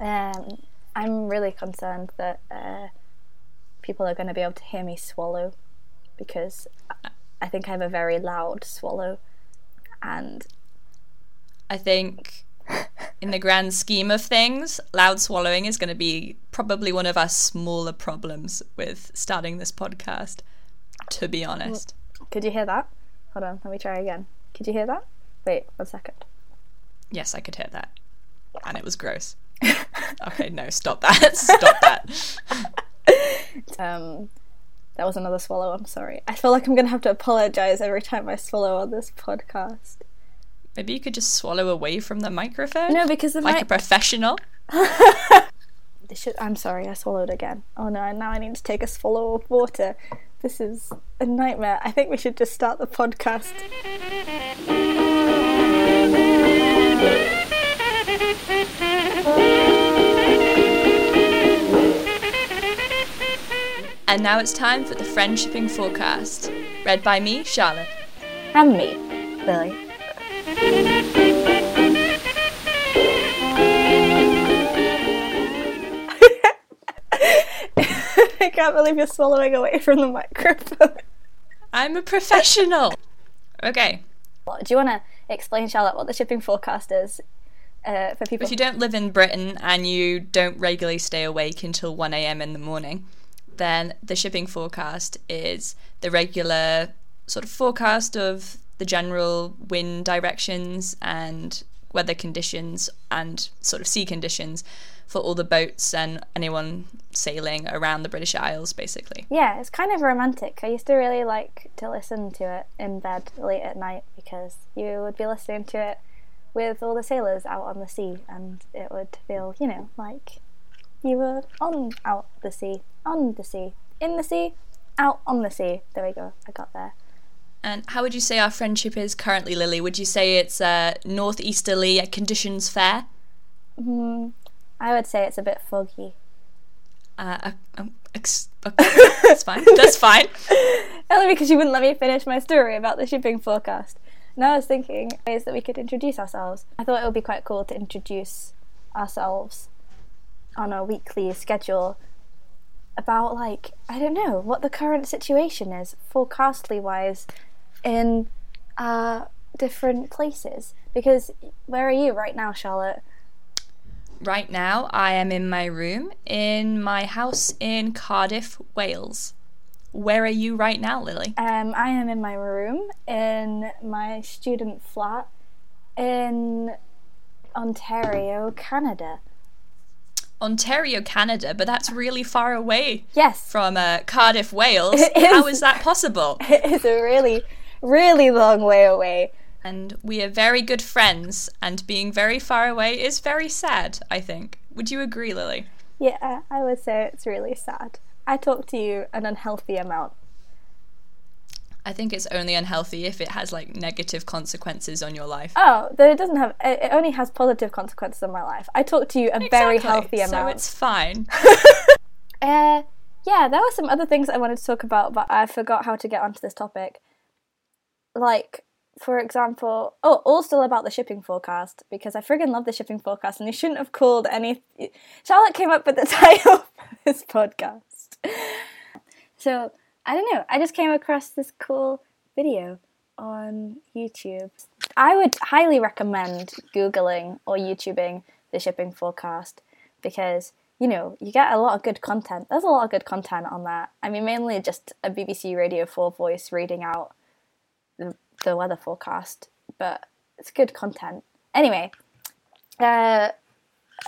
Um, I'm really concerned that uh, people are going to be able to hear me swallow because I think I have a very loud swallow, and I think in the grand scheme of things, loud swallowing is going to be probably one of our smaller problems with starting this podcast, to be honest. could you hear that? Hold on, let me try again. Could you hear that? Wait, one second. Yes, I could hear that. And it was gross. okay, no, stop that. stop that. Um, that was another swallow. I'm sorry. I feel like I'm gonna have to apologize every time I swallow on this podcast. Maybe you could just swallow away from the microphone? No, because the like a professional? This should- I'm sorry, I swallowed again. Oh no, now I need to take a swallow of water. This is a nightmare. I think we should just start the podcast. And now it's time for the Friendshipping Forecast, read by me, Charlotte. And me, Lily. I can't believe you're swallowing away from the microphone. I'm a professional. okay, Do you want to explain, Charlotte, what the shipping forecast is uh, for people? if you don't live in Britain and you don't regularly stay awake until 1am in the morning, then the shipping forecast is the regular sort of forecast of the general wind directions and weather conditions and sort of sea conditions for all the boats and anyone sailing around the British Isles, basically. Yeah, it's kind of romantic. I used to really like to listen to it in bed late at night because you would be listening to it with all the sailors out on the sea, and it would feel, you know, like you were on out the sea, on the sea, in the sea, out on the sea. There we go. I got there. And how would you say our friendship is currently, Lily? Would you say it's uh, northeasterly conditions fair? Mm, I would say it's a bit foggy. Uh, uh, um, ex- okay, that's fine. That's fine. Only because you wouldn't let me finish my story about the shipping forecast. Now I was thinking ways that we could introduce ourselves. I thought it would be quite cool to introduce ourselves on a weekly schedule about like I don't know what the current situation is forecastly wise in uh different places. Because where are you right now, Charlotte? Right now, I am in my room in my house in Cardiff, Wales. Where are you right now, Lily? Um, I am in my room in my student flat in Ontario, Canada. Ontario, Canada, but that's really far away Yes, from uh, Cardiff, Wales. It is. How is that possible? it is a really, really long way away. And we are very good friends, and being very far away is very sad, I think. Would you agree, Lily? Yeah, I would say it's really sad. I talk to you an unhealthy amount. I think it's only unhealthy if it has like negative consequences on your life. Oh, then it doesn't have. It only has positive consequences on my life. I talk to you a very healthy amount. So it's fine. Uh, yeah, there were some other things I wanted to talk about, but I forgot how to get onto this topic. Like, for example, oh, all still about the shipping forecast because I friggin' love the shipping forecast, and you shouldn't have called any. Charlotte came up with the title of this podcast. So I don't know. I just came across this cool video on YouTube. I would highly recommend googling or YouTubing the shipping forecast because you know you get a lot of good content. There's a lot of good content on that. I mean, mainly just a BBC Radio Four voice reading out the, the weather forecast, but it's good content. Anyway, uh,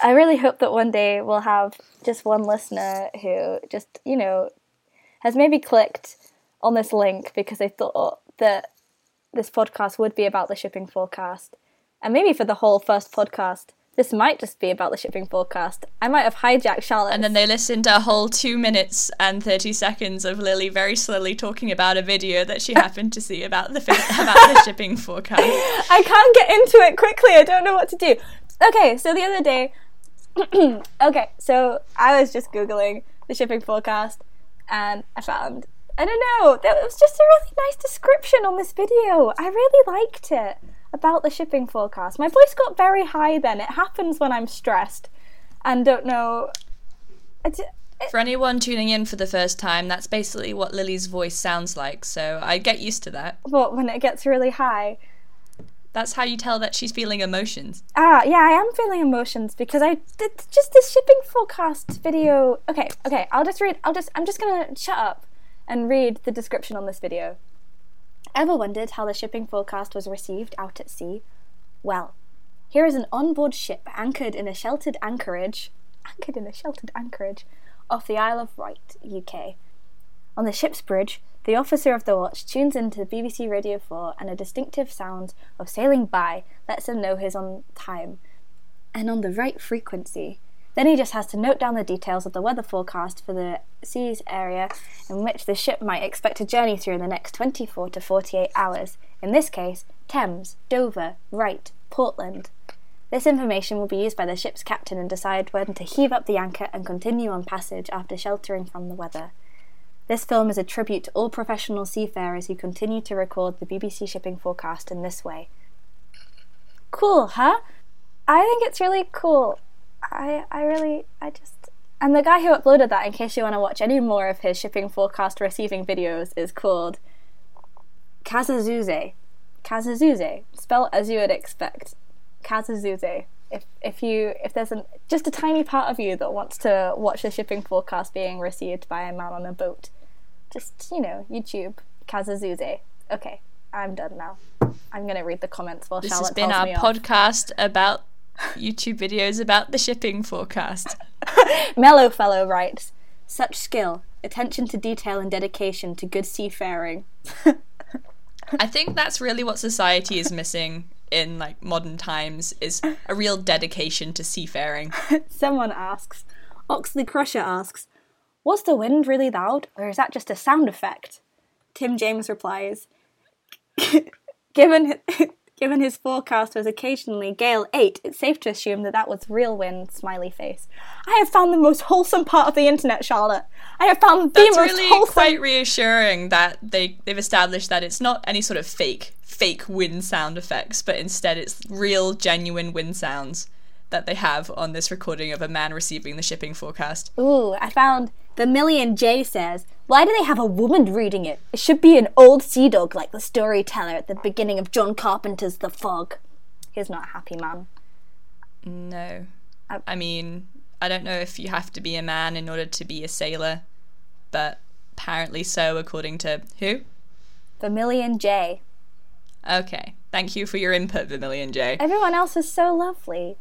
I really hope that one day we'll have just one listener who just you know has maybe clicked on this link because they thought that this podcast would be about the shipping forecast. And maybe for the whole first podcast, this might just be about the shipping forecast. I might have hijacked Charlotte. And then they listened to a whole two minutes and thirty seconds of Lily very slowly talking about a video that she happened to see about the about the shipping forecast. I can't get into it quickly. I don't know what to do. Okay, so the other day, okay, so I was just googling the shipping forecast, and I found I don't know. There was just a really nice description on this video. I really liked it about the shipping forecast. My voice got very high then. It happens when I'm stressed. and don't know. It's, For anyone tuning in for the first time, that's basically what Lily's voice sounds like, so I get used to that. what when it gets really high. That's how you tell that she's feeling emotions. Ah, yeah, I am feeling emotions because I did just this shipping forecast video. Okay, okay, I'll just read. I'll just. I'm just gonna shut up and read the description on this video. Ever wondered how the shipping forecast was received out at sea? Well, here is an onboard ship anchored in a sheltered anchorage. Anchored in a sheltered anchorage off the Isle of Wight, UK. On the ship's bridge, the officer of the watch tunes into BBC Radio 4 and a distinctive sound of sailing by lets him know he's on time and on the right frequency. Then he just has to note down the details of the weather forecast for the seas area in which the ship might expect to journey through in the next 24 to 48 hours. In this case, Thames, Dover, Wight, Portland. This information will be used by the ship's captain and decide when to heave up the anchor and continue on passage after sheltering from the weather. This film is a tribute to all professional seafarers who continue to record the BBC shipping forecast in this way. Cool, huh? I think it's really cool. I I really I just and the guy who uploaded that, in case you want to watch any more of his shipping forecast receiving videos, is called Kazazuze. Kazazuze, spelled as you would expect. Kazazuze. If if you if there's an just a tiny part of you that wants to watch the shipping forecast being received by a man on a boat, just you know YouTube Kazazuze. Okay, I'm done now. I'm gonna read the comments while This Charlotte has been our off. podcast about YouTube videos about the shipping forecast. Mellow Fellow writes, such skill, attention to detail, and dedication to good seafaring. I think that's really what society is missing in like modern times is a real dedication to seafaring. Someone asks, Oxley Crusher asks, Was the wind really loud, or is that just a sound effect? Tim James replies, Given given his forecast was occasionally gale 8, it's safe to assume that that was real wind, smiley face. I have found the most wholesome part of the internet, Charlotte. I have found the That's most really wholesome. quite reassuring that they they've established that it's not any sort of fake fake wind sound effects, but instead it's real genuine wind sounds that they have on this recording of a man receiving the shipping forecast. Ooh, I found Vermilion J says, Why do they have a woman reading it? It should be an old sea dog like the storyteller at the beginning of John Carpenter's The Fog. He's not a happy man. No. I- I mean, I don't know if you have to be a man in order to be a sailor, but apparently so according to who? Vermilion J. Okay. Thank you for your input, Vermilion J. Everyone else is so lovely.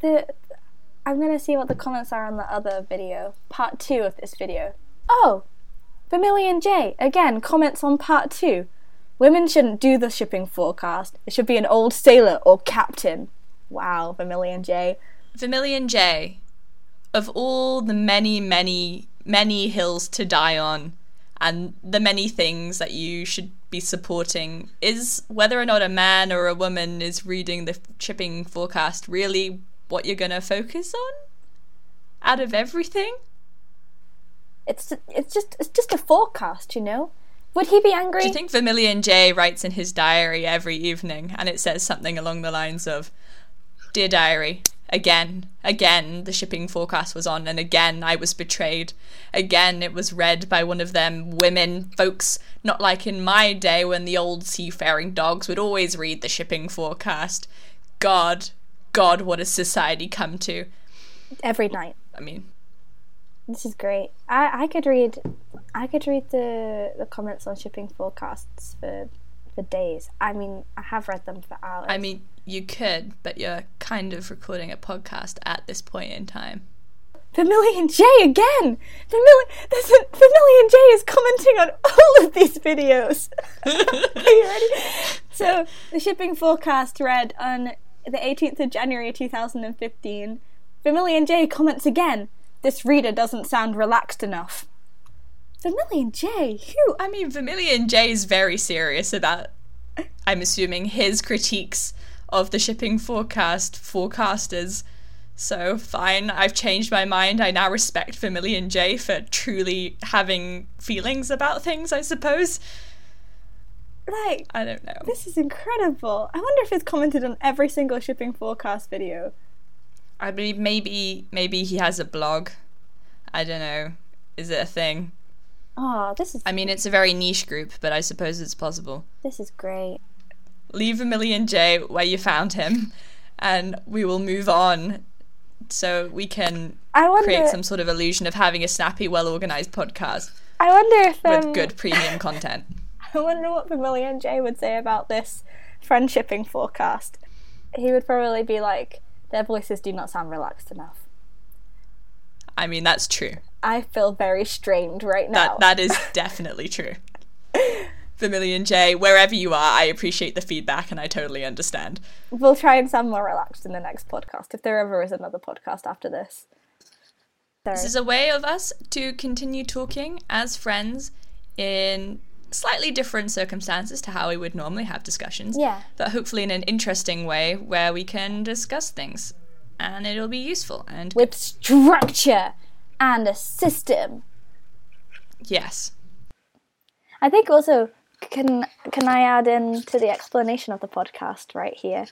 The I'm gonna see what the comments are on the other video. Part two of this video. Oh! Vermilion J again comments on part two. Women shouldn't do the shipping forecast. It should be an old sailor or captain. Wow, Vermilion J. Vermilion J, of all the many, many, many hills to die on, and the many things that you should be supporting, is whether or not a man or a woman is reading the shipping forecast really what you're going to focus on? Out of everything? It's it's just it's just a forecast, you know. Would he be angry? Do you think Vermilion J writes in his diary every evening and it says something along the lines of Dear diary, again, again the shipping forecast was on and again I was betrayed. Again it was read by one of them women folks, not like in my day when the old seafaring dogs would always read the shipping forecast. God, God, what has society come to? Every night. I mean, This is great. I, I could read I could read the the comments on shipping forecasts for for days. I mean, I have read them for hours. I mean, you could, but you're kind of recording a podcast at this point in time. Vermilion J again. Vermilion, there's a, Vermilion J is commenting on all of these videos. Are you ready? So the shipping forecast read on the 18th of January 2015. Vermilion J comments again. This reader doesn't sound relaxed enough. Vermilion J, who? I mean, Vermilion J is very serious about, I'm assuming, his critiques of the shipping forecast forecasters. So, fine, I've changed my mind. I now respect Vermilion J for truly having feelings about things, I suppose. Like, I don't know. this is incredible. I wonder if he's commented on every single shipping forecast video. I believe maybe maybe he has a blog. I don't know. Is it a thing? Oh, this is I mean, it's a very niche group, but I suppose it's possible. this is great. Leave Vermilion J where you found him, and we will move on so we can I wonder. create some sort of illusion of having a snappy, well organized podcast I wonder if with um, good premium content. I wonder what Vermilion J would say about this friendshipping forecast. He would probably be like, "Their voices do not sound relaxed enough." I mean, that's true. I feel very strained right now. That that is definitely true. Vermilion J, wherever you are, I appreciate the feedback and I totally understand. We'll try and sound more relaxed in the next podcast if there ever is another podcast after this. This is a way of us to continue talking as friends in slightly different circumstances to how we would normally have discussions. Yeah. But hopefully in an interesting way where we can discuss things and it'll be useful and With structure and a system. yes. I think also can can I add in to the explanation of the podcast right here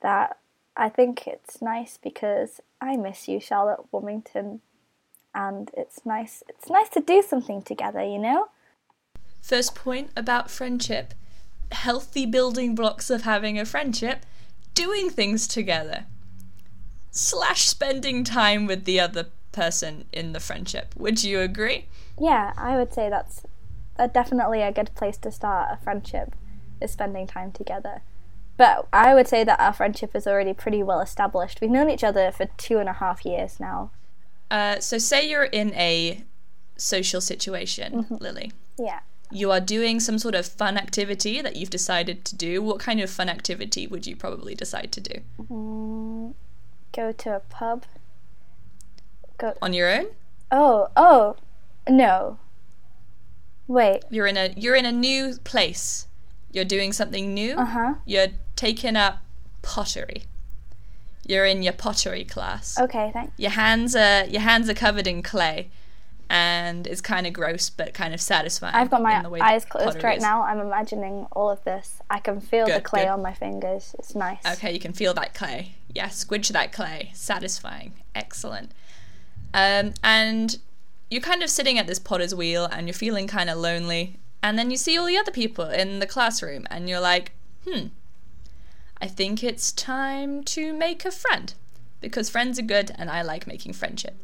that I think it's nice because I miss you, Charlotte Wilmington, and it's nice it's nice to do something together, you know? First point about friendship healthy building blocks of having a friendship, doing things together, slash spending time with the other person in the friendship. Would you agree? Yeah, I would say that's uh, definitely a good place to start a friendship is spending time together. But I would say that our friendship is already pretty well established. We've known each other for two and a half years now. Uh, so, say you're in a social situation, Lily. Yeah. You are doing some sort of fun activity that you've decided to do. What kind of fun activity would you probably decide to do? Mm, go to a pub. Go. On your own? Oh, oh, no. Wait. You're in a you're in a new place. You're doing something new. Uh huh. You're taking up pottery. You're in your pottery class. Okay, thanks. Your hands are your hands are covered in clay, and it's kind of gross but kind of satisfying. I've got my in the way eyes closed right is. now. I'm imagining all of this. I can feel the clay good. on my fingers. It's nice. Okay, you can feel that clay. Yeah, squidge that clay. Satisfying. Excellent. Um, and you're kind of sitting at this potter's wheel and you're feeling kind of lonely. And then you see all the other people in the classroom and you're like, hmm, I think it's time to make a friend. Because friends are good and I like making friendship.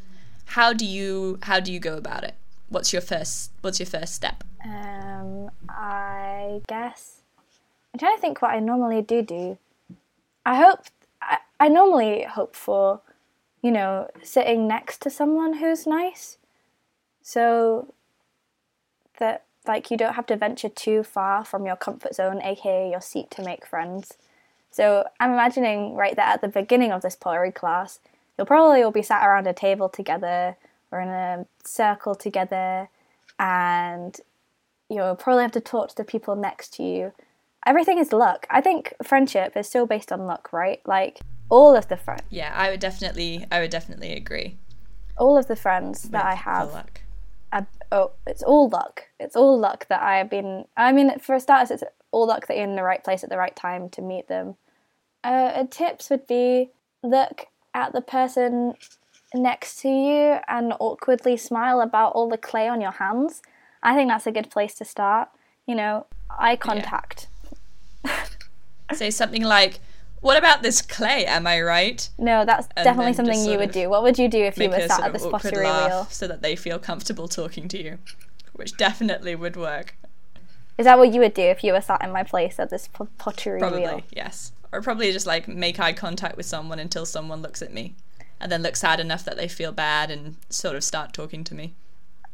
How do you how do you go about it? What's your first what's your first step? Um, I guess I'm trying to think what I normally do. Do I hope I, I normally hope for, you know, sitting next to someone who's nice, so that like you don't have to venture too far from your comfort zone, aka your seat, to make friends. So I'm imagining right there at the beginning of this pottery class, you'll probably all be sat around a table together or in a circle together, and you'll probably have to talk to the people next to you. Everything is luck. I think friendship is still based on luck, right? Like all of the friends, Yeah, I would definitely I would definitely agree. all of the friends that I have, luck. I, oh, it's all luck. It's all luck that I have been. I mean, for a starters, it's all luck that you're in the right place at the right time to meet them. Uh, tips would be look at the person next to you and awkwardly smile about all the clay on your hands. I think that's a good place to start. You know, eye contact. Say something like, "What about this clay? Am I right?" No, that's And definitely something you would do. What would you do if you were sat at this pottery wheel? so that they feel comfortable talking to you, which definitely would work. Is that what you would do if you were sat in my place at this pottery Probably wheel? yes, or probably just like make eye contact with someone until someone looks at me, and then look sad enough that they feel bad and sort of start talking to me.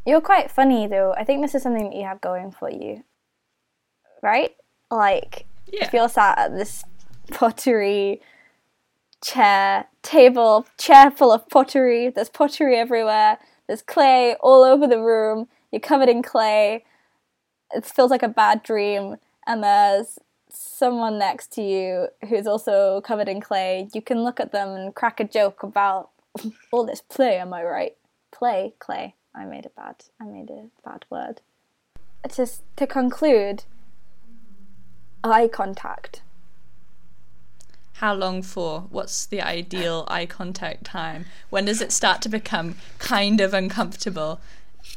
You're quite funny though. I think this is something that you have going for you. Right? Like Yeah. if you're sat at this pottery chair, table, chair full of pottery, there's pottery everywhere, there's clay all over the room, you're covered in clay, it feels like a bad dream, and there's someone next to you who's also covered in clay, you can look at them and crack a joke about all this play, am I right? Play, clay. I made a bad I made a bad word. Just to conclude, eye contact. how long for? What's the ideal eye contact time? When does it start to become kind of uncomfortable?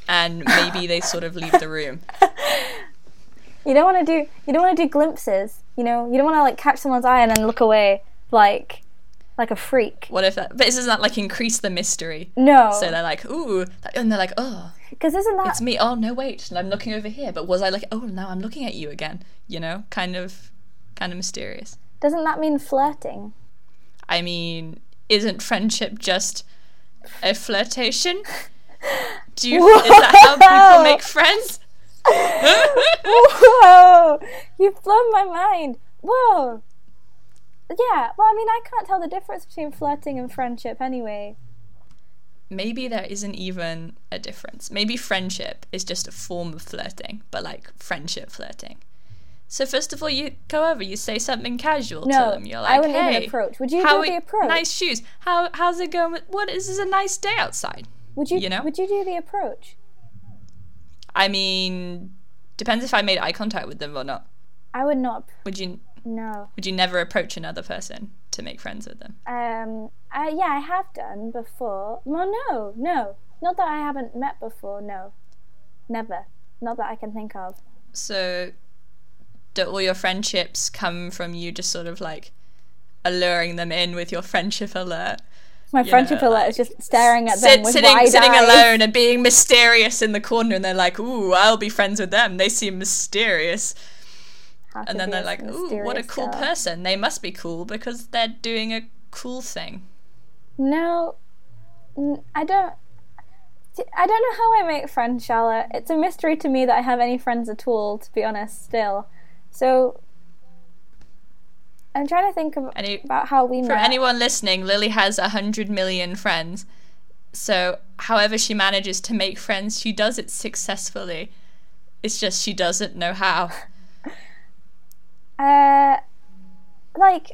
And maybe they sort of leave the room. You don't want to do you don't want to do glimpses. You know, you don't want to like catch someone's eye and then look away like like a freak. What if that? But doesn't that like increase the mystery? No, So they're like, ooh, and they're like, oh, because isn't that it's me. Oh no, wait, and I'm looking over here. But was I like, oh, now I'm looking at you again? You know, kind of, kind of mysterious. doesn't that mean flirting? I mean, isn't friendship just a flirtation? Do you? Is that how people make friends? Whoa! You've blown my mind. Whoa. Yeah, well, I mean, I can't tell the difference between flirting and friendship anyway. Maybe there isn't even a difference. Maybe friendship is just a form of flirting, but like friendship flirting. So first of all, you go over, you say something casual No, to them. You're like, I wouldn't hey, even approach. Would you how do the approach? Nice shoes. How how's it going? With, what is this? A nice day outside. Would you? you know? Would you do the approach? I mean, depends if I made eye contact with them or not. I would not. Would you No. would you never approach another person to make friends with them? Um. I, yeah, I have done before. Well, no, no, not that I haven't met before. No, never. Not that I can think of. So, do all your friendships come from you just sort of like alluring them in with your friendship alert? My You friendship know, alert is just staring at Sit- them with sitting wide sitting eyes. alone and being mysterious in the corner, and they're like, "Ooh, I'll be friends with them. They seem mysterious." How And then they're like, "Ooh, what a cool girl." person! They must be cool because they're doing a cool thing." No, I don't. I don't know how I make friends, Charlotte. It's a mystery to me that I have any friends at all, to be honest, still. So, I'm trying to think of, Any about how we met. For anyone listening, Lily has a hundred million friends. So, however she manages to make friends, she does it successfully. It's just she doesn't know how. Uh, like,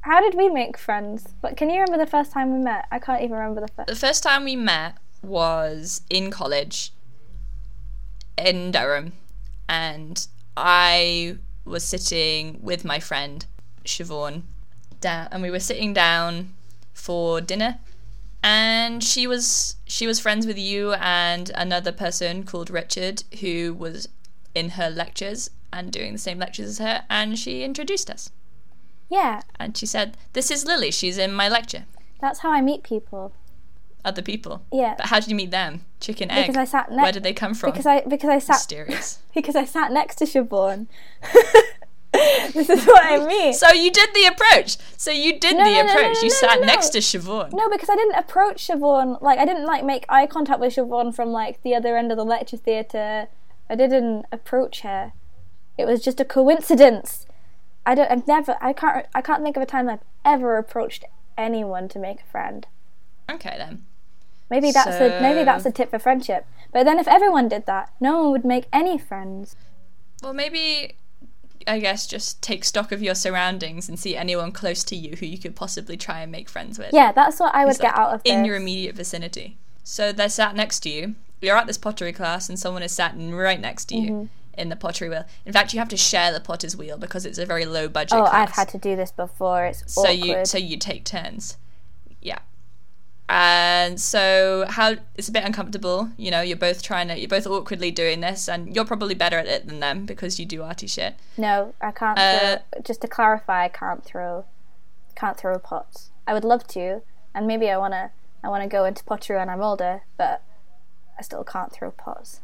how did we make friends? But can you remember the first time we met? I can't even remember the first. The first time we met was in college in Durham, and I was sitting with my friend Siobhan down, and we were sitting down for dinner. And she was she was friends with you and another person called Richard who was in her lectures and doing the same lectures as her, and she introduced us. Yeah, And she said, "This is Lily. She's in my lecture." that's how I meet people. Other people. Yeah, But how did you meet them? Chicken egg. because I sat next. Where did they come from? Because I because I sat Mysterious. because I sat next to Siobhan. this is what I mean. so you did the approach. So you did No, the no, approach. no, you sat next to Siobhan. No, because I didn't approach Siobhan. Like I didn't like make eye contact with Siobhan from like the other end of the lecture theatre. I didn't approach her. It was just a coincidence. I don't. I've never. I can't. I can't think of a time I've ever approached anyone to make a friend. Okay then. Maybe that's a maybe that's a tip for friendship. But then if everyone did that, no one would make any friends. Well, maybe I guess just take stock of your surroundings and see anyone close to you who you could possibly try and make friends with. Yeah, that's what I would get like, out of this. in your immediate vicinity. So they're sat next to you. You're at this pottery class, and someone is sat right next to you Mm-hmm. in the pottery wheel. In fact, you have to share the potter's wheel because it's a very low budget. oh, class. I've had to do this before. It's so awkward. you so you take turns yeah and so how it's a bit uncomfortable you know you're both trying to you're both awkwardly doing this and you're probably better at it than them because you do arty shit No, I can't. Uh, throw, just to clarify, I can't throw, can't throw pots. I would love to, and maybe I wanna, I wanna go into pottery when I'm older, but I still can't throw pots.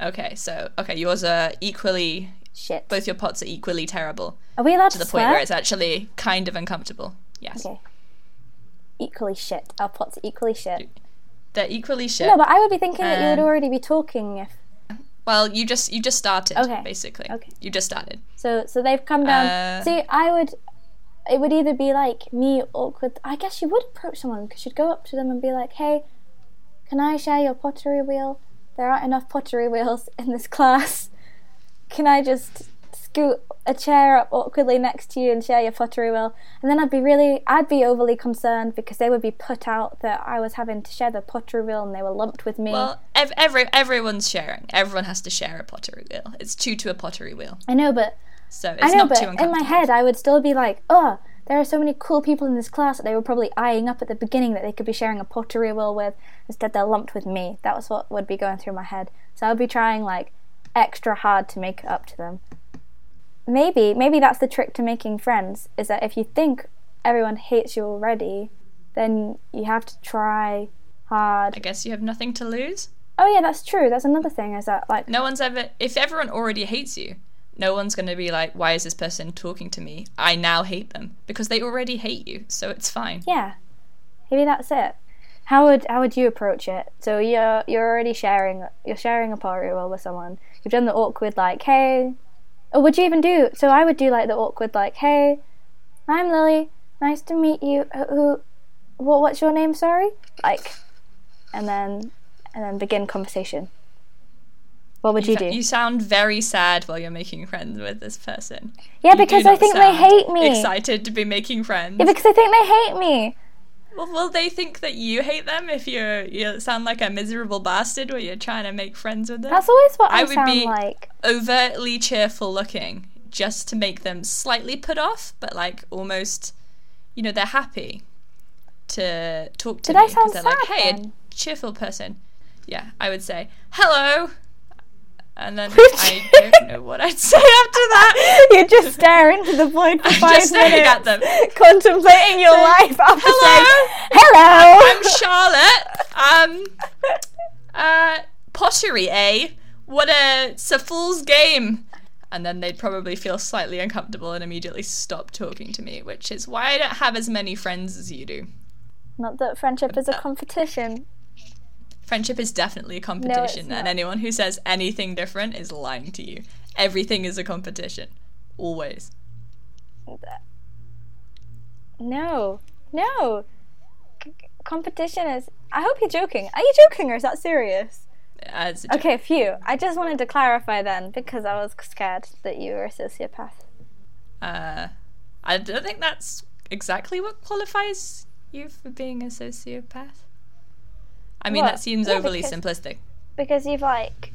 okay so okay yours are equally Shit. both your pots are equally terrible Are we allowed to to, the point where it's actually kind of uncomfortable yes Okay. Equally shit. Our pots are equally shit. they're equally shit No, but I would be thinking that you would Um, already be talking if. well you just you just started Okay. basically Okay. you just started So, so they've come down. Uh, See, I would. It would either be like me awkward. I guess you would approach someone because you'd go up to them and be like, "Hey, can I share your pottery wheel? There aren't enough pottery wheels in this class. Can I just scoot a chair up awkwardly next to you and share your pottery wheel?" And then I'd be really, I'd be overly concerned because they would be put out that I was having to share the pottery wheel and they were lumped with me. well ev- every everyone's sharing everyone has to share a pottery wheel it's two to a pottery wheel I know, but so it's I know, not but in my head, I would still be like, oh, there are so many cool people in this class that they were probably eyeing up at the beginning that they could be sharing a pottery wheel with. Instead, they're lumped with me. That was what would be going through my head. So I would be trying like extra hard to make it up to them. Maybe, maybe that's the trick to making friends is that if you think everyone hates you already, then you have to try hard. I guess you have nothing to lose. Oh yeah, that's true. That's another thing is that like No one's ever. If everyone already hates you, no one's going to be like, why is this person talking to me? I now hate them because they already hate you, so it's fine. yeah, maybe that's it. How would how would you approach it? So you're you're already sharing you're sharing a party wheel with someone. You've done the awkward like hey, or would you even do? So I would do like the awkward like hey, I'm Lily. Nice to meet you. Uh, who? who what? What's your name? Sorry. Like, and then and then begin conversation. What would you do? You sound very sad while you're making friends with this person. yeah, You because I think they hate me. Excited to be making friends. Yeah, because I think they hate me. Well, will they think that you hate them if you're you sound like a miserable bastard where you're trying to make friends with them? That's always what I, I would be- like. Overtly cheerful looking, just to make them slightly put off, but like almost, you know, they're happy to talk to Did me because they're like, "Hey, then? a cheerful person." Yeah, I would say hello, and then I don't know what I'd say after that. you just stare into the void for I'm five just minutes, at them. contemplating your life after hello. saying, "Hello." I'm Charlotte. Um, uh, pottery, eh? What a, it's a fool's game. And then they'd probably feel slightly uncomfortable and immediately stop talking to me, which is why I don't have as many friends as you do. Not that friendship is a competition. Friendship is definitely a competition, not. and anyone who says anything different is lying to you. Everything is a competition. Always. No, no. C- competition is. I hope you're joking. Are you joking or is that serious? As. Okay, phew. I just wanted to clarify then because I was scared that you were a sociopath. Uh, I don't think that's exactly what qualifies you for being a sociopath. I mean, that seems Yeah, overly because- simplistic. Because you've like.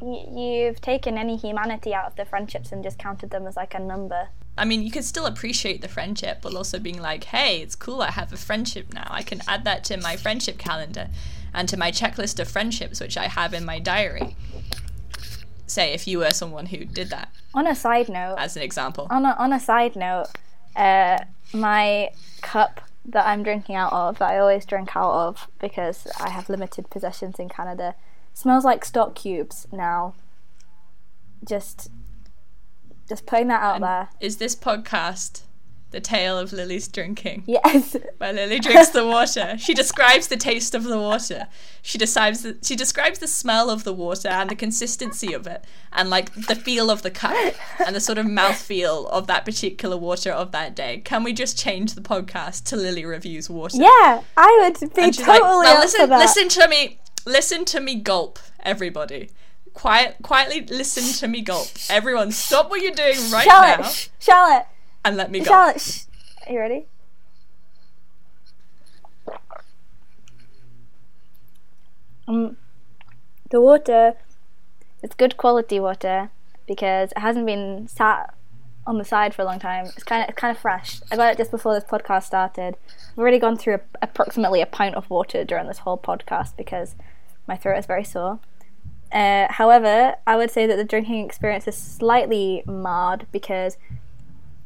Y- you've taken any humanity out of the friendships and just counted them as like a number. I mean, you could still appreciate the friendship, but also being like, hey, it's cool, I have a friendship now. I can add that to my friendship calendar and to my checklist of friendships, which I have in my diary. Say, if you were someone who did that, On a side note, as an example. on a on a side note, uh, my cup that I'm drinking out of, that I always drink out of because I have limited possessions in Canada, smells like stock cubes now. Just, just putting that out there. Is this podcast the tale of Lily's drinking? Yes, Where Lily drinks the water. She describes the taste of the water. She describes the, she describes the smell of the water and the consistency of it, and like the feel of the cup and the sort of mouth feel of that particular water of that day. Can we just change the podcast to Lily reviews water? yeah, I would be totally like, listen, listen to me, listen to me gulp, everybody. Quiet, quietly listen to me gulp. Everyone, stop what you're doing right now shh, Charlotte, and let me gulp. Charlotte. Shh. Are you ready? Um, the water, it's good quality water because it hasn't been sat on the side for a long time. It's kind of it's kind of fresh. I got it just before this podcast started. I've already gone through a, approximately a pint of water during this whole podcast because my throat is very sore. Uh, however, I would say that the drinking experience is slightly marred because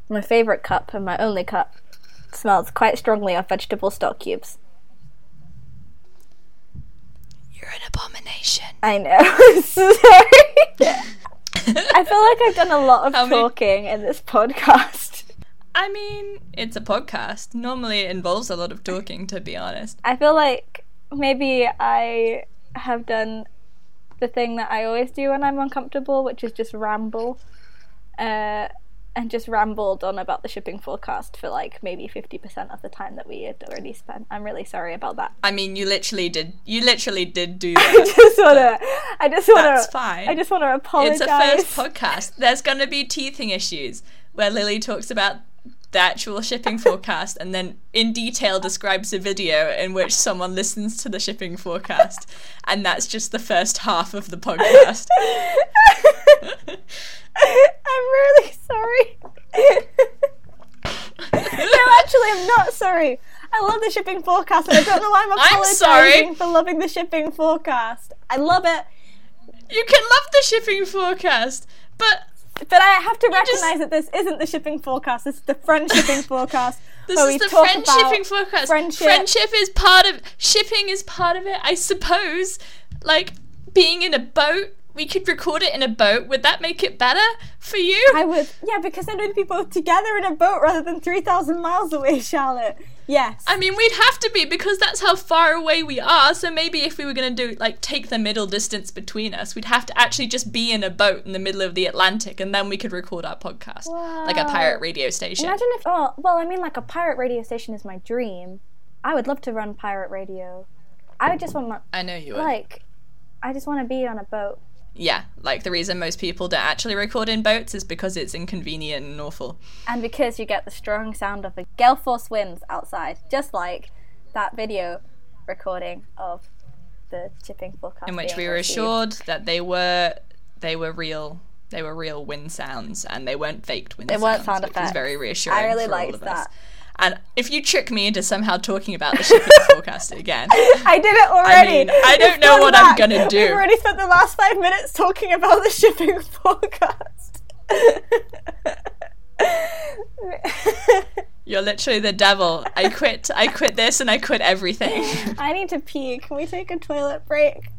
my favourite cup and my only cup smells quite strongly of vegetable stock cubes. You're an abomination. I know. Sorry. I feel like I've done a lot of How many- talking in this podcast. I mean, it's a podcast. Normally, it involves a lot of talking, to be honest. I feel like maybe I have done the thing that I always do when I'm uncomfortable, which is just ramble. Uh, and just rambled on about the shipping forecast for like maybe 50% of the time that we had already spent. I'm really sorry about that. I mean, you literally did. You literally did do I that. just wanna, I just wanna, That's fine. I just wanna apologize. it's a first podcast. There's going to be teething issues where Lily talks about the actual shipping forecast and then in detail describes a video in which someone listens to the shipping forecast. And that's just the first half of the podcast. I'm really sorry. no actually, I'm not sorry. I love the shipping forecast, and I don't know why I'm I'm apologizing sorry. for loving the shipping forecast. I love it, You can love the shipping forecast, but but I have to recognize that this isn't the shipping forecast. This is the friend shipping forecast. this is the friend shipping forecast. friendship. Friendship is part of shipping is part of it, I suppose. Like being in a boat, we could record it in a boat. Would that make it better for you? I would, yeah, because then we'd be both together in a boat rather than three thousand miles away, Charlotte. Yes. I mean, we'd have to be because that's how far away we are. So maybe if we were going to do like take the middle distance between us, we'd have to actually just be in a boat in the middle of the Atlantic, and then we could record our podcast like a pirate radio station. Imagine if, oh, well, I mean, like a pirate radio station is my dream. I would love to run pirate radio. I would just want my, I know you would. like, I just want to be on a boat. Yeah, like the reason most people don't actually record in boats is because it's inconvenient and awful. And because you get the strong sound of the gale force winds outside, just like that video recording of the shipping forecast. In which we were received. assured that they were they were real. They were real wind sounds, and they weren't faked wind They sounds. weren't sound which is effects. very reassuring. I really liked that. us. And if you trick me into somehow talking about the shipping forecast again, I did it already. I, mean, I don't know what I'm gonna do. We've already spent the last five minutes talking about the shipping forecast. you're literally the devil. I quit. I quit this, and I quit everything. I need to pee. Can we take a toilet break?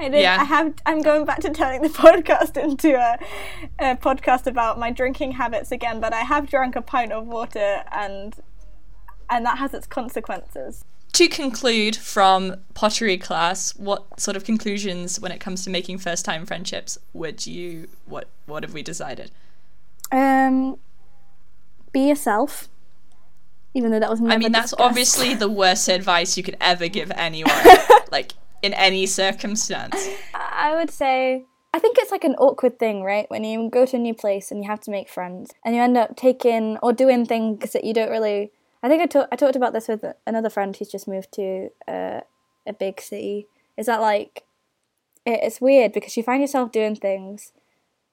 I did. Yeah. I have. I'm going back to turning the podcast into a, a podcast about my drinking habits again. But I have drunk a pint of water, and and that has its consequences. to conclude from pottery class, what sort of conclusions when it comes to making first-time friendships would you? What What have we decided? Um, be yourself. Even though that was I mean, that's discussed. obviously the worst advice you could ever give anyone, like in any circumstance. I would say I think it's like an awkward thing, right? When you go to a new place and you have to make friends, and you end up taking or doing things that you don't really. I think I talked I talked about this with another friend who's just moved to uh, a big city. Is that like it, it's weird because you find yourself doing things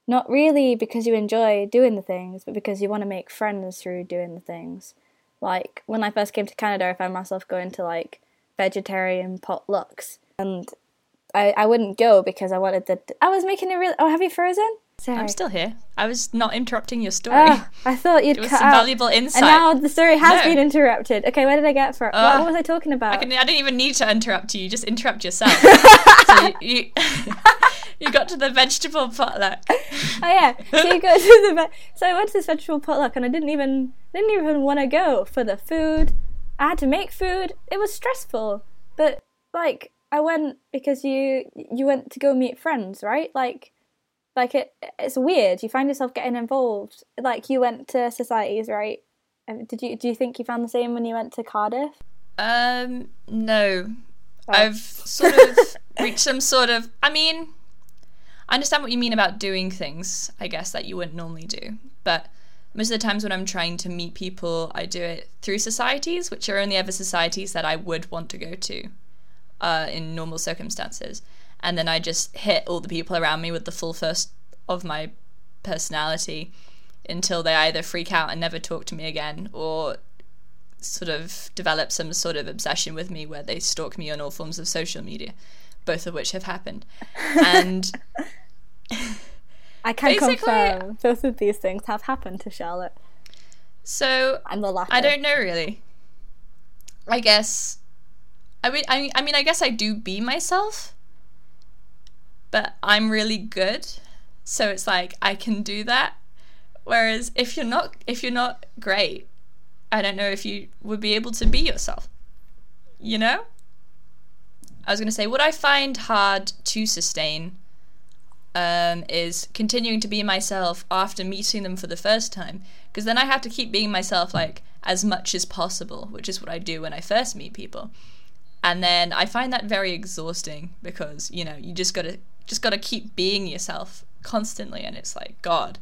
not really because you enjoy doing the things, but because you want to make friends through doing the things. Like when I first came to Canada, I found myself going to like vegetarian potlucks, and I, I wouldn't go because I wanted the. I was making a real. Oh, have you frozen? Sorry. I'm still here. I was not interrupting your story. Ah, I thought you'd it was cut some out. valuable insight. and now the story has No. been interrupted. Okay, where did I get from? what, Ah. what was I talking about? I, can, I didn't even need to interrupt you. You just interrupt yourself. so you, you, you got to the vegetable potluck. Oh yeah, so you go to the ve- so I went to this vegetable potluck and I didn't even didn't even want to go for the food. I had to make food. It was stressful, but like I went because you you went to go meet friends, right? Like like it it's weird. You find yourself getting involved. Like you went to societies, right? Um, Did you do you think you found the same when you went to Cardiff? Um, no. Oh. I've sort of reached some sort of. I mean, I understand what you mean about doing things, I guess, that you wouldn't normally do. But most of the times when I'm trying to meet people, I do it through societies, which are only ever societies that I would want to go to uh, in normal circumstances. And then I just hit all the people around me with the full first of my personality until they either freak out and never talk to me again or sort of develop some sort of obsession with me where they stalk me on all forms of social media, both of which have happened. And I can confirm both of these things have happened to Charlotte. so I'm the latter. I don't know really. I guess I mean I, I mean I guess I do be myself. But I'm really good. So it's like I can do that. Whereas if you're not if you're not great, I don't know if you would be able to be yourself. You know? I was to say what I find hard to sustain um, is continuing to be myself after meeting them for the first time because then I have to keep being myself like as much as possible, which is what I do when I first meet people. And then I find that very exhausting because, you know, you just got to just got to keep being yourself constantly and it's like god,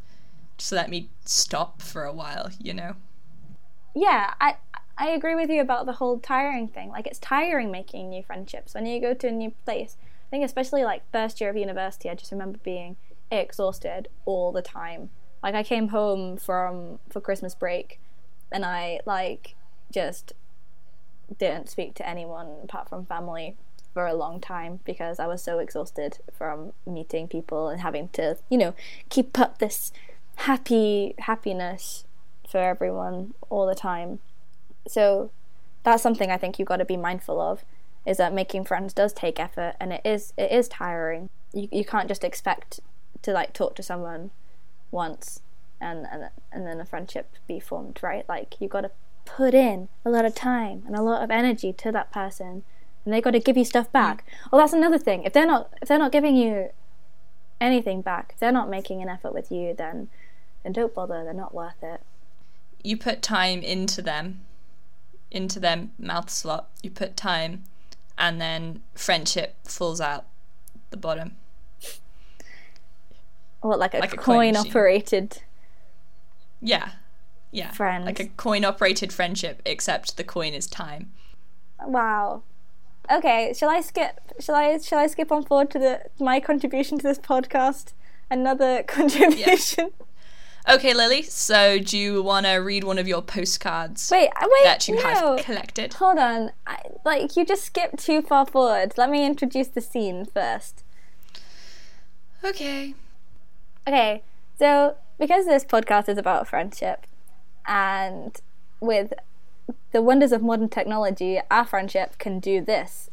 just let me stop for a while, you know. yeah, I I agree with you about the whole tiring thing. Like it's tiring making new friendships when you go to a new place. I think especially like first year of university, I just remember being exhausted all the time. Like I came home from for Christmas break and I like just didn't speak to anyone apart from family for a long time because I was so exhausted from meeting people and having to, you know, keep up this happy happiness for everyone all the time. So that's something I think you've got to be mindful of is that making friends does take effort and it is it is tiring. You you can't just expect to like talk to someone once and and and then a friendship be formed, right? Like you've got to put in a lot of time and a lot of energy to that person and they've got to give you stuff back. Mm. Well, that's another thing. If they're not if they're not giving you anything back, if they're not making an effort with you, then then don't bother. They're not worth it. You put time into them, into their mouth slot. You put time, and then friendship falls out the bottom. What, like a, like a coin, coin operated? Yeah, yeah. Friend. Like a coin operated friendship, except the coin is time. Wow. Okay, shall I skip? Shall I? Shall I skip on forward to the my contribution to this podcast? Another contribution. Yeah. Okay, Lily. So, do you want to read one of your postcards? Wait, uh, wait, that you no. have collected. Hold on. I, like you just skipped too far forward. Let me introduce the scene first. Okay. Okay. So, because this podcast is about friendship, and with the wonders of modern technology, our friendship can do this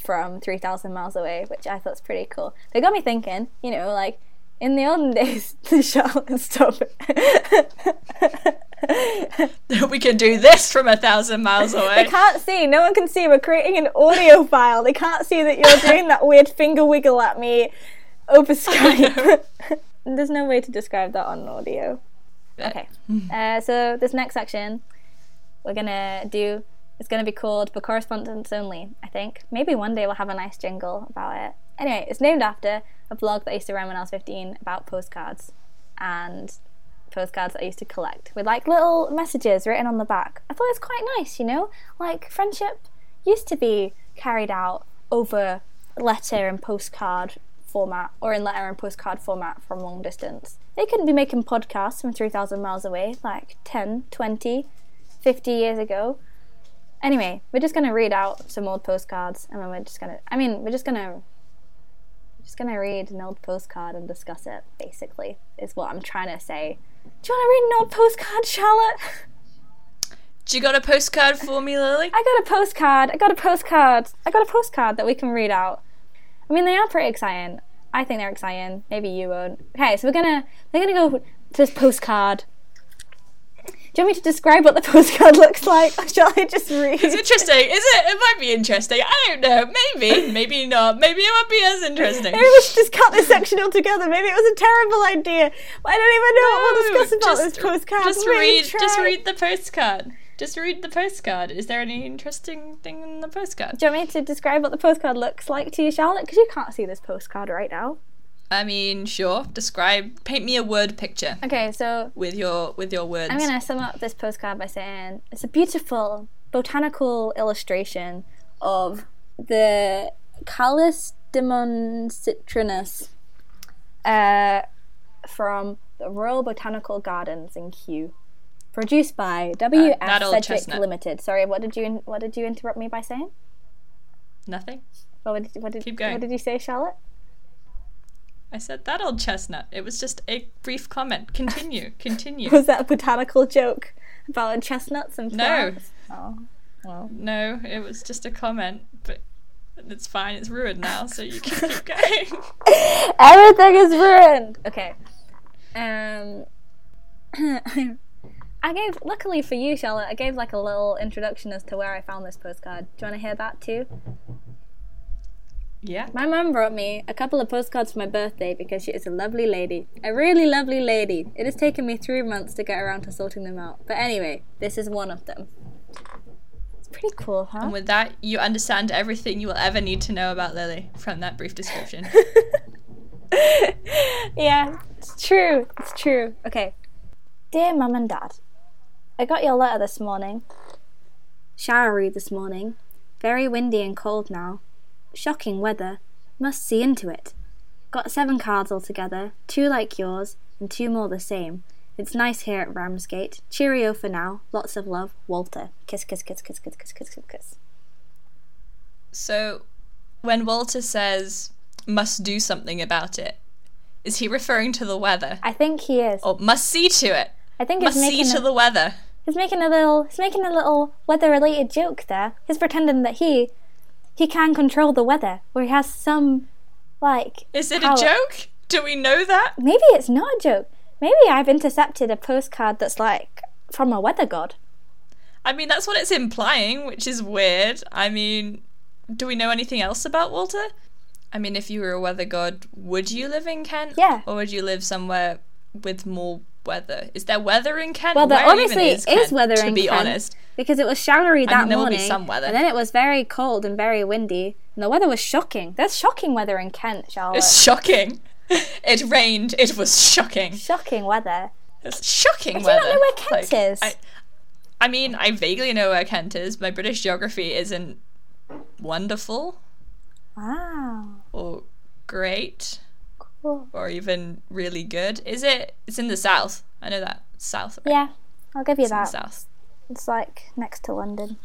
from 3,000 miles away, which I thought was pretty cool. They got me thinking, you know, like in the olden days, the Charlotte stop we can do this from a thousand miles away. They can't see. No one can see. We're creating an audio file. They can't see that you're doing that weird finger wiggle at me over Skype. There's no way to describe that on audio. Okay. Uh, so this next section, we're gonna do. It's gonna be called "For Correspondence Only." I think maybe one day we'll have a nice jingle about it. Anyway, it's named after a blog that I used to run when I was 15 about postcards and postcards I used to collect with like little messages written on the back. I thought it was quite nice, you know? Like friendship used to be carried out over letter and postcard format or in letter and postcard format from long distance. They couldn't be making podcasts from 3,000 miles away like 10, 20, 50 years ago. Anyway, we're just going to read out some old postcards and then we're just going to, I mean, we're just going to just gonna read an old postcard and discuss it, basically, is what I'm trying to say. Do you wanna read an old postcard, Charlotte? Do you got a postcard for me, Lily? I got a postcard. I got a postcard. I got a postcard that we can read out. I mean, they are pretty exciting. I think they're exciting. Maybe you won't. Okay, so we're gonna we're gonna go to this postcard do you want me to describe what the postcard looks like, or shall I just read? It's interesting, is it? It might be interesting. I don't know. Maybe, maybe not. Maybe it won't be as interesting. Maybe we should just cut this section altogether. Maybe it was a terrible idea. I don't even know no, what we'll discuss about just, this postcard. Just read, just read the postcard. Just read the postcard. Is there any interesting thing in the postcard? Do you want me to describe what the postcard looks like to you, Charlotte? Because you can't see this postcard right now. I mean, sure. Describe, paint me a word picture. Okay, so with your with your words. I'm gonna sum up this postcard by saying it's a beautiful botanical illustration of the Callistemon citrinus uh, from the Royal Botanical Gardens in Kew, produced by W. F. Sedgwick chestnut. Limited. Sorry, what did you what did you interrupt me by saying? Nothing. what did, what did, Keep going. What did you say, Charlotte? I said that old chestnut. It was just a brief comment. Continue, continue. was that a botanical joke about chestnuts and plants? No. Oh, well. No, it was just a comment, but it's fine. It's ruined now, so you can keep going. Everything is ruined. Okay. Um. I gave, luckily for you, Charlotte, I gave like a little introduction as to where I found this postcard. Do you want to hear that too? Yeah. My mum brought me a couple of postcards for my birthday because she is a lovely lady. A really lovely lady. It has taken me three months to get around to sorting them out. But anyway, this is one of them. It's pretty cool, huh? And with that, you understand everything you will ever need to know about Lily from that brief description. yeah, it's true. It's true. Okay. Dear Mum and Dad, I got your letter this morning. Showery this morning. Very windy and cold now. Shocking weather. Must see into it. Got seven cards altogether, two like yours, and two more the same, It's nice here at Ramsgate. Cheerio for now. Lots of love, Walter. Kiss, kiss, kiss, kiss, kiss, kiss, kiss, kiss, kiss. So, when Walter says must do something about it, is he referring to the weather? I think he is. Or must see to it? I think he's Must see making to a, the weather. He's making a little he's making a little weather related joke there. He's pretending that he he can control the weather, or he has some like Is it power. a joke? Do we know that? Maybe it's not a joke. Maybe I've intercepted a postcard that's like from a weather god. I mean, that's what it's implying, which is weird. I mean, do we know anything else about Walter? I mean, if you were a weather god, would you live in Kent? Yeah. Or would you live somewhere with more weather? Is there weather in Kent? Well, there Where obviously is, is Kent, weather to in be Kent. honest. Because it was showery that mean, there will be morning, some weather. and then it was very cold and very windy, and the weather was shocking. There's shocking weather in Kent, Charlotte. It's shocking. It rained. It was shocking. shocking weather. It's shocking weather. Do you not know where Kent Like, is? I, I mean, I vaguely know where Kent is. My British geography isn't wonderful Wow. or great Or even really good. Is it? It's in the south. I know that. South. Right? Yeah, I'll give you It's in the that. south. It's like next to London,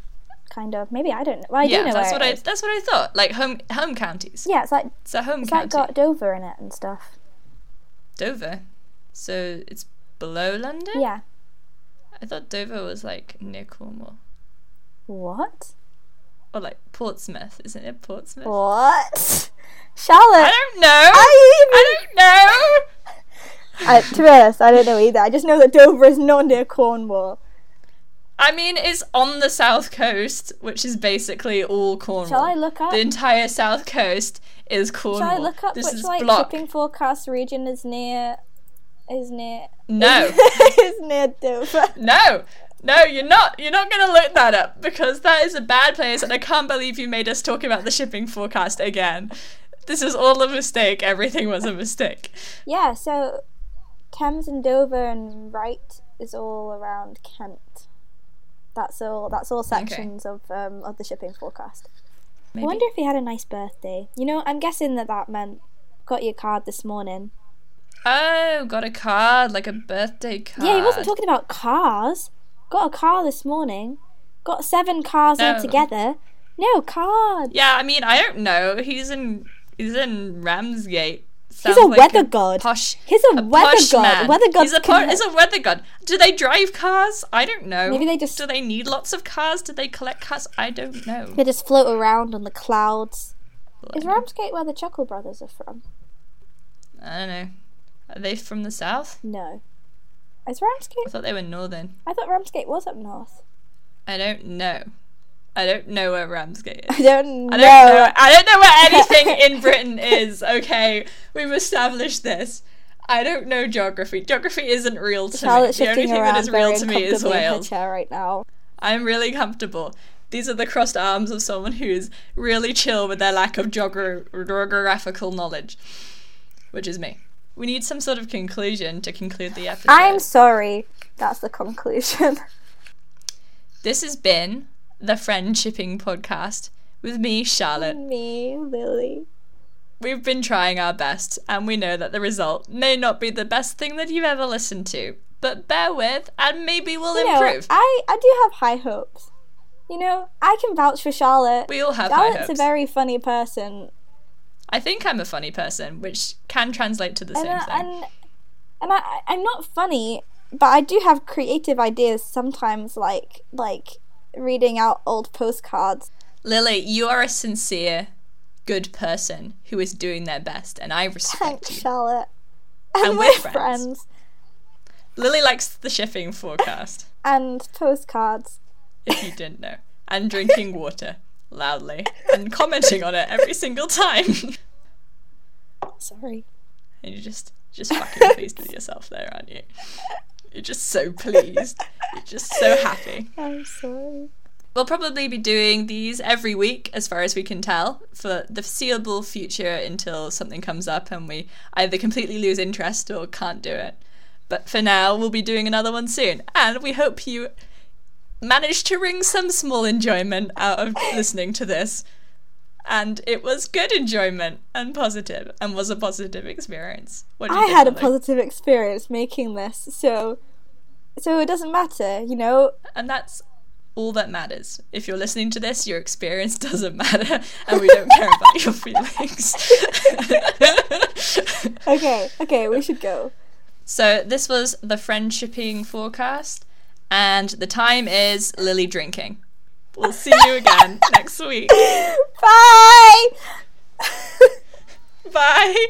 kind of. Maybe I don't know. Well, I do Yeah, know that's what I. That's what I thought. Like home home counties. Yeah, it's like It's a home it's like got Dover in it and stuff. Dover. So it's below London. Yeah. I thought Dover was like near Cornwall What? or like Portsmouth. Isn't it Portsmouth? What? Charlotte. I don't know. I I don't know. I, to be honest, I don't know either. I just know that Dover is not near Cornwall. I mean, it's on the south coast, which is basically all Cornwall. Shall I look up? The entire south coast is Cornwall. Shall I look up this which like block. shipping forecast region is near? Is near? No, is near Dover. no, no. You're not. You're not going to look that up because that is a bad place, and I can't believe you made us talk about the shipping forecast again. This is all a mistake. Everything was a mistake. Yeah, so Thames and Dover and Wight is all around Kent. That's all. That's all sections of um, of the shipping forecast. Maybe. I wonder if he had a nice birthday. You know, I'm guessing that that meant got your card this morning. Oh, got a card, like a birthday card. Yeah, he wasn't talking about cars. Got a car this morning. Got seven cars No. altogether. No card. Yeah, I mean, I don't know. He's in. He's in Ramsgate. He's a like weather god. Posh. He's a, weather posh god. man. Weather gods He's a, po- he's a weather god. Do they drive cars? I don't know. Maybe they just- Do they need lots of cars? Do they collect cars? I don't know. They just float around on the clouds. Is Ramsgate where the Chuckle Brothers are from? I don't know. Are they from the south? No. Is Ramsgate? I thought they were northern. I thought Ramsgate was up north. I don't know. I don't know where Ramsgate I is. don't know. I don't know. I don't know where anything in Britain is. Okay, we've established this. I don't know geography. Geography isn't real to Charlotte's me. The only thing that is real to me is Wales. chair right now. I'm really comfortable. These are the crossed arms of someone who is really chill with their lack of geogra- geographical knowledge, which is me. We need some sort of conclusion to conclude the episode. I'm sorry. That's the conclusion. This has been the Friend Shipping Podcast with me, Charlotte. Me, Lily. We've been trying our best, and we know that the result may not be the best thing that you've ever listened to. But bear with, and maybe we'll You know, improve. I, I do have high hopes. You know, I can vouch for Charlotte. we all have high Charlotte's a very funny person. I think I'm a funny person, which can translate to the And, same uh, thing. and, and I, I'm not funny, but I do have creative ideas sometimes, like like reading out old postcards. Lily, you are a sincere, good person who is doing their best, and I respect Thanks, you. Charlotte. And And, we're we're friends. friends. Lily likes the shipping forecast, And postcards. if you didn't know, and drinking water loudly and commenting on it every single time. Sorry. and you're just just fucking pleased with yourself there, aren't you? You're just so pleased. You're just so happy. I'm sorry. We'll probably be doing these every week, as far as we can tell, for the foreseeable future until something comes up and we either completely lose interest or can't do it. But for now, we'll be doing another one soon, and we hope you managed to wring some small enjoyment out of listening to this. And it was good enjoyment and positive and was a positive experience. What do you I had a positive experience making this, so so it doesn't matter, you know. And that's all that matters. If you're listening to this, your experience doesn't matter and we don't care about your feelings. Okay, okay, we should go. so, this was the friendshipping forecast, and the time is Lily drinking. We'll see you again next week. Bye. Bye.